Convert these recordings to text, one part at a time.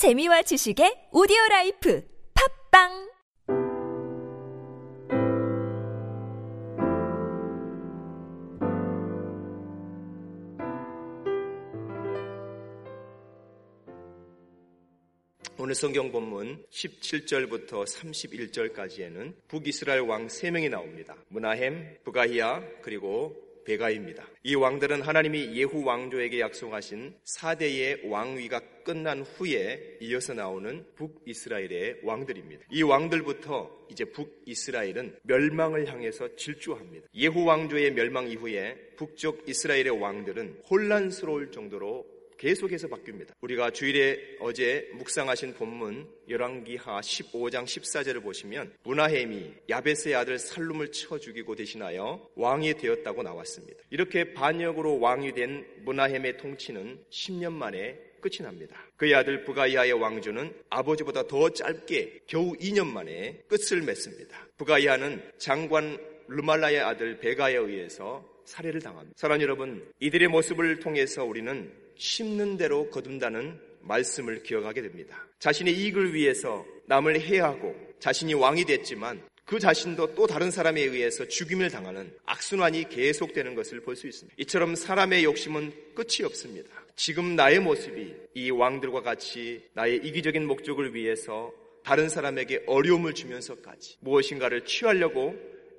재미와 지식의 오디오 라이프 팟빵 오늘 성경 본문 17절부터 31절까지에는 북이스라엘 왕 3명이 나옵니다. 므나헴, 브가히야, 그리고 베가입니다. 이 왕들은 하나님이 예후 왕조에게 약속하신 4대의 왕위가 끝난 후에 이어서 나오는 북이스라엘의 왕들입니다. 이 왕들부터 이제 북이스라엘은 멸망을 향해서 질주합니다. 예후 왕조의 멸망 이후에 북쪽 이스라엘의 왕들은 혼란스러울 정도로 계속해서 바뀝니다. 우리가 주일에 어제 묵상하신 본문 열왕기하 15장 14절을 보시면 문하햄이 야베스의 아들 살룸을 쳐 죽이고 대신하여 왕이 되었다고 나왔습니다. 이렇게 반역으로 왕이 된 문하햄의 통치는 10년 만에 끝이 납니다. 그의 아들 부가이아의 왕조는 아버지보다 더 짧게 겨우 2년 만에 끝을 맺습니다. 부가이아는 장관 르말라의 아들 베가에 의해서 살해를 당합니다. 사랑 여러분, 이들의 모습을 통해서 우리는 심는 대로 거둔다는 말씀을 기억하게 됩니다. 자신의 이익을 위해서 남을 해하고 자신이 왕이 됐지만 그 자신도 또 다른 사람에 의해서 죽임을 당하는 악순환이 계속되는 것을 볼 수 있습니다. 이처럼 사람의 욕심은 끝이 없습니다. 지금 나의 모습이 이 왕들과 같이 나의 이기적인 목적을 위해서 다른 사람에게 어려움을 주면서까지 무엇인가를 취하려고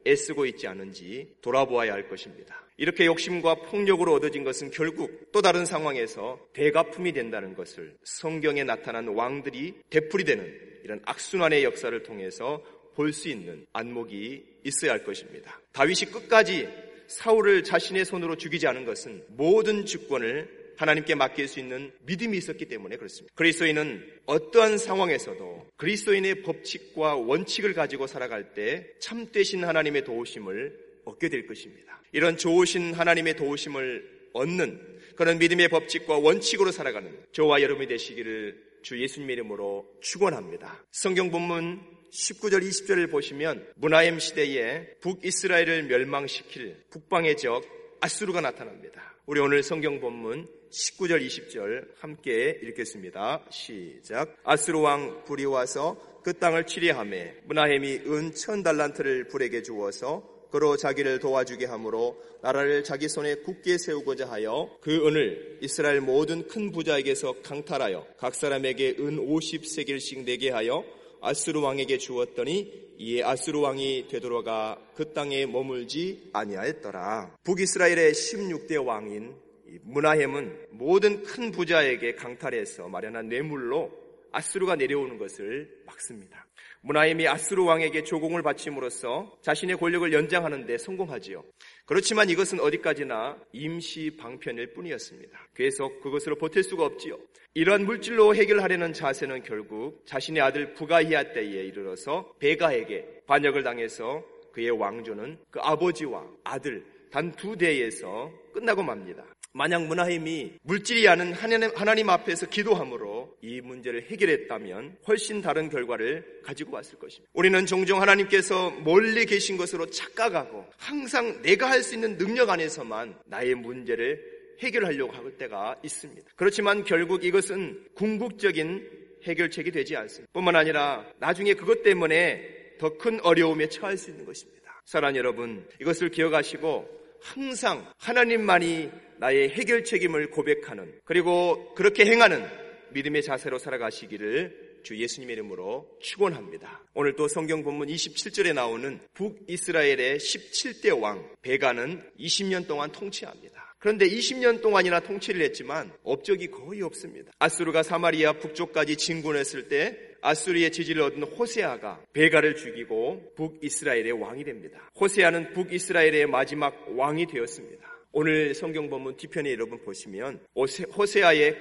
애쓰고 있지 않은지 돌아보아야 할 것입니다. 이렇게 욕심과 폭력으로 얻어진 것은 결국 또 다른 상황에서 대가품이 된다는 것을 성경에 나타난 왕들이 되풀이 되는 이런 악순환의 역사를 통해서 볼 수 있는 안목이 있어야 할 것입니다. 다윗이 끝까지 사울을 자신의 손으로 죽이지 않은 것은 모든 주권을 하나님께 맡길 수 있는 믿음이 있었기 때문에 그렇습니다. 그리스도인은 어떠한 상황에서도 그리스도인의 법칙과 원칙을 가지고 살아갈 때 참되신 하나님의 도우심을 얻게 될 것입니다. 이런 좋으신 하나님의 도우심을 얻는 그런 믿음의 법칙과 원칙으로 살아가는 저와 여러분이 되시기를 주 예수님의 이름으로 축원합니다. 성경 본문 19절 20절을 보시면 문하임 시대에 북이스라엘을 멸망시킬 북방의 적 아수르가 나타납니다. 우리 오늘 성경 본문 19절 20절 함께 읽겠습니다. 시작. 아스루 왕 불이 와서 그 땅을 치리하매 문하햄이 은 천 달란트를 불에게 주어서 그로 자기를 도와주게 하므로 나라를 자기 손에 굳게 세우고자 하여 그 은을 이스라엘 모든 큰 부자에게서 강탈하여 각 사람에게 은 50세겔씩 내게 하여 아스루 왕에게 주었더니 이에 아스루 왕이 되돌아가 그 땅에 머물지 아니하였더라. 북이스라엘의 16대 왕인 문하햄은 모든 큰 부자에게 강탈해서 마련한 뇌물로 아스루가 내려오는 것을 막습니다. 문하임이 아스루 왕에게 조공을 바침으로써 자신의 권력을 연장하는 데 성공하지요. 그렇지만 이것은 어디까지나 임시 방편일 뿐이었습니다. 계속 그것으로 버틸 수가 없지요. 이러한 물질로 해결하려는 자세는 결국 자신의 아들 부가히아 때에 이르러서 베가에게 반역을 당해서 그의 왕조는 그 아버지와 아들 단 두 대에서 끝나고 맙니다. 만약 문하임이 물질이 아닌 하나님 앞에서 기도함으로 이 문제를 해결했다면 훨씬 다른 결과를 가지고 왔을 것입니다. 우리는 종종 하나님께서 멀리 계신 것으로 착각하고 항상 내가 할 수 있는 능력 안에서만 나의 문제를 해결하려고 할 때가 있습니다. 그렇지만 결국 이것은 궁극적인 해결책이 되지 않습니다. 뿐만 아니라 나중에 그것 때문에 더 큰 어려움에 처할 수 있는 것입니다. 사랑 여러분, 이것을 기억하시고 항상 하나님만이 나의 해결 책임을 고백하는 그리고 그렇게 행하는 믿음의 자세로 살아가시기를 주 예수님의 이름으로 축원합니다. 오늘 또 성경 본문 27절에 나오는 북이스라엘의 17대 왕 베가는 20년 동안 통치합니다. 그런데 20년 동안이나 통치를 했지만 업적이 거의 없습니다. 아수르가 사마리아 북쪽까지 진군했을 때 아수리의 지지를 얻은 호세아가 베가를 죽이고 북이스라엘의 왕이 됩니다. 호세아는 북이스라엘의 마지막 왕이 되었습니다. 오늘 성경 본문 뒤편에 여러분 보시면 호세아의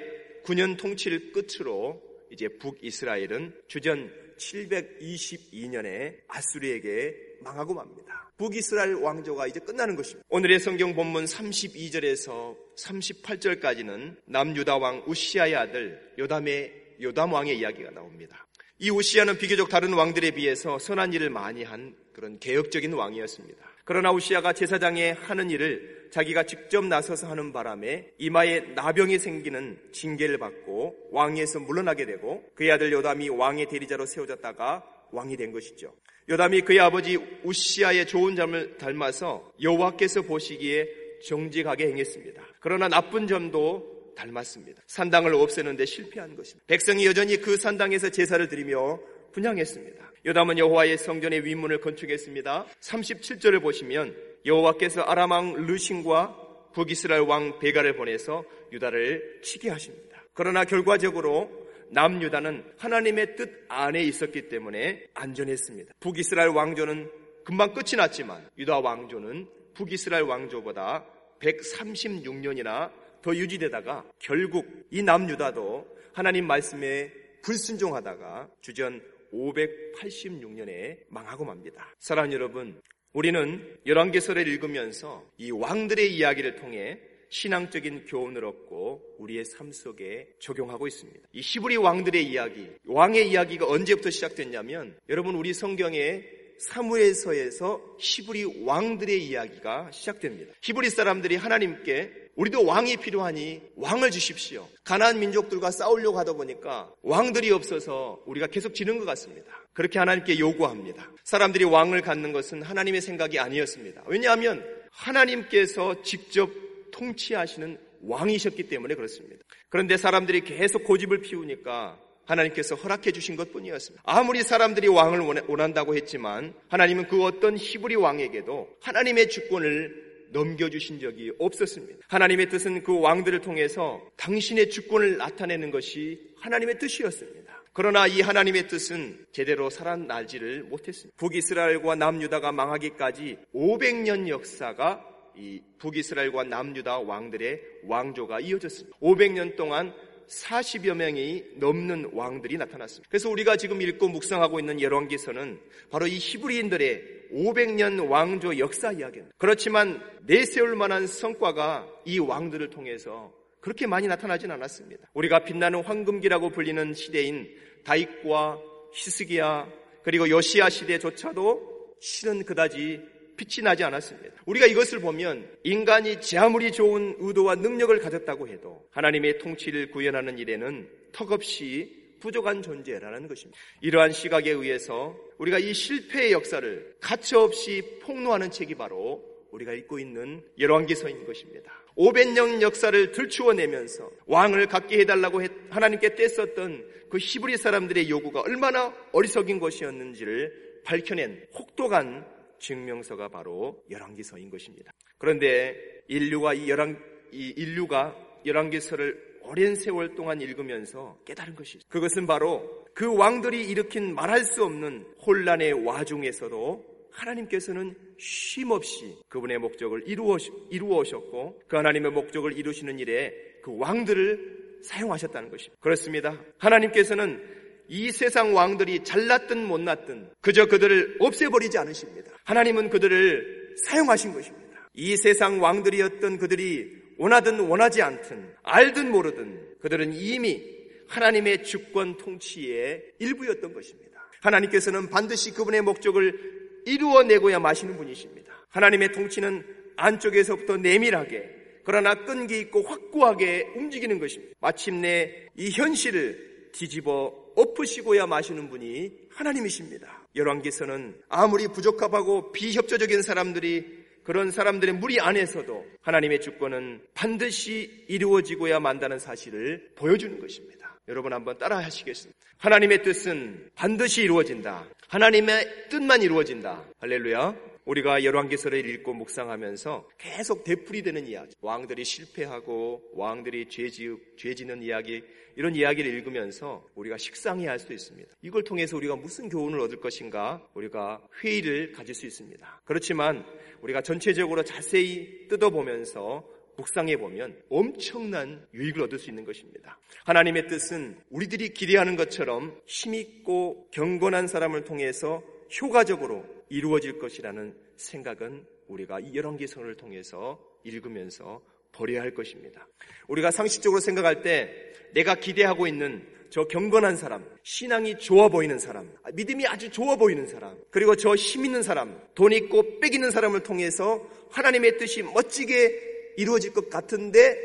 9년 통치를 끝으로 이제 북이스라엘은 주전 722년에 아수리에게 망하고 맙니다. 북이스라엘 왕조가 이제 끝나는 것입니다. 오늘의 성경 본문 32절에서 38절까지는 남유다 왕 우시아의 아들 요담의 요담 왕의 이야기가 나옵니다. 이 우시아는 비교적 다른 왕들에 비해서 선한 일을 많이 한 그런 개혁적인 왕이었습니다. 그러나 우시아가 제사장에 하는 일을 자기가 직접 나서서 하는 바람에 이마에 나병이 생기는 징계를 받고 왕위에서 물러나게 되고 그의 아들 요담이 왕의 대리자로 세워졌다가 왕이 된 것이죠. 요담이 그의 아버지 우시아의 좋은 점을 닮아서 여호와께서 보시기에 정직하게 행했습니다. 그러나 나쁜 점도 닮았습니다. 산당을 없애는데 실패한 것입니다. 백성이 여전히 그 산당에서 제사를 드리며 분양했습니다. 요담은 여호와의 성전의 윗문을 건축했습니다. 37절을 보시면 여호와께서 아람 왕 르신과 북이스라엘 왕 베가를 보내서 유다를 치게 하십니다. 그러나 결과적으로 남유다는 하나님의 뜻 안에 있었기 때문에 안전했습니다. 북이스라엘 왕조는 금방 끝이 났지만 유다 왕조는 북이스라엘 왕조보다 136년이나 더 유지되다가 결국 이 남유다도 하나님 말씀에 불순종하다가 주전 586년에 망하고 맙니다. 사랑 여러분, 우리는 열왕기서를 읽으면서 이 왕들의 이야기를 통해 신앙적인 교훈을 얻고 우리의 삶 속에 적용하고 있습니다. 이 히브리 왕들의 이야기, 왕의 이야기가 언제부터 시작됐냐면 여러분 우리 성경에 사무엘서에서 히브리 왕들의 이야기가 시작됩니다. 히브리 사람들이 하나님께 우리도 왕이 필요하니 왕을 주십시오. 가나안 민족들과 싸우려고 하다 보니까 왕들이 없어서 우리가 계속 지는 것 같습니다. 그렇게 하나님께 요구합니다. 사람들이 왕을 갖는 것은 하나님의 생각이 아니었습니다. 왜냐하면 하나님께서 직접 통치하시는 왕이셨기 때문에 그렇습니다. 그런데 사람들이 계속 고집을 피우니까 하나님께서 허락해 주신 것 뿐이었습니다. 아무리 사람들이 왕을 원한다고 했지만 하나님은 그 어떤 히브리 왕에게도 하나님의 주권을 넘겨주신 적이 없었습니다. 하나님의 뜻은 그 왕들을 통해서 당신의 주권을 나타내는 것이 하나님의 뜻이었습니다. 그러나 이 하나님의 뜻은 제대로 살아나지를 못했습니다. 북이스라엘과 남유다가 망하기까지 500년 역사가 이 북이스라엘과 남유다 왕들의 왕조가 이어졌습니다. 500년 동안 40여 명이 넘는 왕들이 나타났습니다. 그래서 우리가 지금 읽고 묵상하고 있는 열왕기서는 바로 이 히브리인들의 500년 왕조 역사 이야기입니다. 그렇지만 내세울 만한 성과가 이 왕들을 통해서 그렇게 많이 나타나진 않았습니다. 우리가 빛나는 황금기라고 불리는 시대인 다윗과 히스기야 그리고 요시아 시대조차도 실은 그다지 빛이 나지 않았습니다. 우리가 이것을 보면 인간이 제 아무리 좋은 의도와 능력을 가졌다고 해도 하나님의 통치를 구현하는 일에는 턱없이 부족한 존재라는 것입니다. 이러한 시각에 의해서 우리가 이 실패의 역사를 가차없이 폭로하는 책이 바로 우리가 읽고 있는 열왕기서인 것입니다. 500년 역사를 들추어내면서 왕을 갖게 해달라고 하나님께 떼썼던 그 히브리 사람들의 요구가 얼마나 어리석인 것이었는지를 밝혀낸 혹독한 증명서가 바로 열왕기서인 것입니다. 그런데 인류가 이 열왕 이 인류가 열왕기서를 오랜 세월 동안 읽으면서 깨달은 것이죠. 그것은 바로 그 왕들이 일으킨 말할 수 없는 혼란의 와중에서도 하나님께서는 쉼없이 그분의 목적을 이루어, 이루어셨고 그 하나님의 목적을 이루시는 일에 그 왕들을 사용하셨다는 것입니다. 그렇습니다. 하나님께서는 이 세상 왕들이 잘났든 못났든 그저 그들을 없애버리지 않으십니다. 하나님은 그들을 사용하신 것입니다. 이 세상 왕들이었던 그들이 원하든 원하지 않든 알든 모르든 그들은 이미 하나님의 주권 통치의 일부였던 것입니다. 하나님께서는 반드시 그분의 목적을 이루어내고야 마시는 분이십니다. 하나님의 통치는 안쪽에서부터 내밀하게 그러나 끈기 있고 확고하게 움직이는 것입니다. 마침내 이 현실을 뒤집어 엎으시고야 마시는 분이 하나님이십니다. 열왕기서는 아무리 부적합하고 비협조적인 사람들이 그런 사람들의 무리 안에서도 하나님의 주권은 반드시 이루어지고야 만다는 사실을 보여주는 것입니다. 여러분 한번 따라 하시겠습니다. 하나님의 뜻은 반드시 이루어진다. 하나님의 뜻만 이루어진다. 할렐루야. 우리가 열왕기서를 읽고 묵상하면서 계속 되풀이되는 이야기, 왕들이 실패하고 왕들이 죄지, 죄지는 이야기, 이런 이야기를 읽으면서 우리가 식상해야 할수 있습니다. 이걸 통해서 우리가 무슨 교훈을 얻을 것인가 우리가 회의를 가질 수 있습니다. 그렇지만 우리가 전체적으로 자세히 뜯어보면서 묵상해 보면 엄청난 유익을 얻을 수 있는 것입니다. 하나님의 뜻은 우리들이 기대하는 것처럼 힘있고 경건한 사람을 통해서 효과적으로 이루어질 것이라는 생각은 우리가 이 열왕기성을 통해서 읽으면서 버려야 할 것입니다. 우리가 상식적으로 생각할 때 내가 기대하고 있는 저 경건한 사람, 신앙이 좋아 보이는 사람, 믿음이 아주 좋아 보이는 사람, 그리고 저 힘 있는 사람, 돈 있고 빽 있는 사람을 통해서 하나님의 뜻이 멋지게 이루어질 것 같은데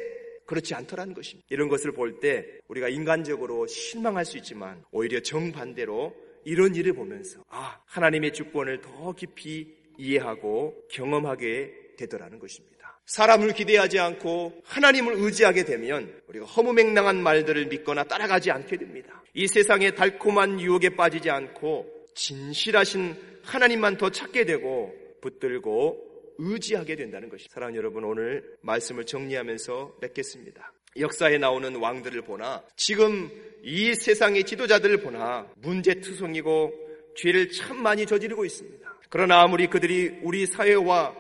그렇지 않더라는 것입니다. 이런 것을 볼 때 우리가 인간적으로 실망할 수 있지만 오히려 정반대로 이런 일을 보면서 아, 하나님의 주권을 더 깊이 이해하고 경험하게 되더라는 것입니다. 사람을 기대하지 않고 하나님을 의지하게 되면 우리가 허무맹랑한 말들을 믿거나 따라가지 않게 됩니다. 이 세상의 달콤한 유혹에 빠지지 않고 진실하신 하나님만 더 찾게 되고 붙들고 의지하게 된다는 것입니다. 사랑하는 여러분 오늘 말씀을 정리하면서 맺겠습니다. 역사에 나오는 왕들을 보나 지금 이 세상의 지도자들을 보나 문제투성이고 죄를 참 많이 저지르고 있습니다. 그러나 아무리 그들이 우리 사회와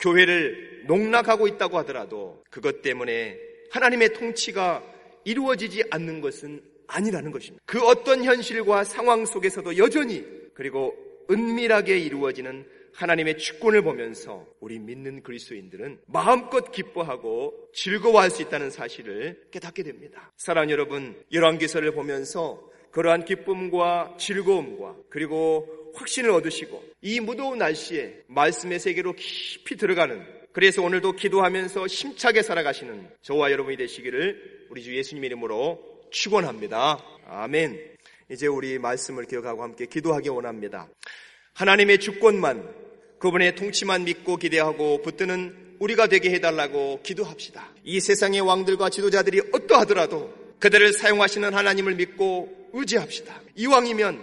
교회를 농락하고 있다고 하더라도 그것 때문에 하나님의 통치가 이루어지지 않는 것은 아니라는 것입니다. 그 어떤 현실과 상황 속에서도 여전히 그리고 은밀하게 이루어지는 하나님의 축권을 보면서 우리 믿는 그리스도인들은 마음껏 기뻐하고 즐거워할 수 있다는 사실을 깨닫게 됩니다. 사랑 여러분, 열왕기서를 보면서 그러한 기쁨과 즐거움과 그리고 확신을 얻으시고 이 무더운 날씨에 말씀의 세계로 깊이 들어가는 그래서 오늘도 기도하면서 심차게 살아가시는 저와 여러분이 되시기를 우리 주 예수님 이름으로 축원합니다. 아멘. 이제 우리 말씀을 기억하고 함께 기도하기 원합니다. 하나님의 주권만 그분의 통치만 믿고 기대하고 붙드는 우리가 되게 해달라고 기도합시다. 이 세상의 왕들과 지도자들이 어떠하더라도 그들을 사용하시는 하나님을 믿고 의지합시다. 이왕이면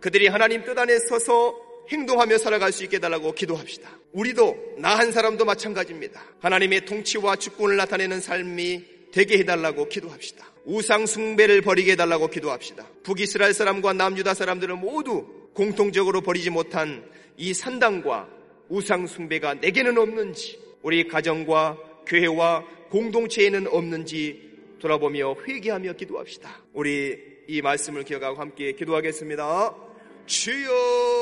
그들이 하나님 뜻 안에 서서 행동하며 살아갈 수 있게 해달라고 기도합시다. 우리도 나 한 사람도 마찬가지입니다. 하나님의 통치와 주권을 나타내는 삶이 되게 해달라고 기도합시다. 우상 숭배를 버리게 해달라고 기도합시다. 북이스라엘 사람과 남유다 사람들은 모두 공통적으로 버리지 못한 이 산당과 우상 숭배가 내게는 없는지 우리 가정과 교회와 공동체에는 없는지 돌아보며 회개하며 기도합시다. 우리 이 말씀을 기억하고 함께 기도하겠습니다. 주여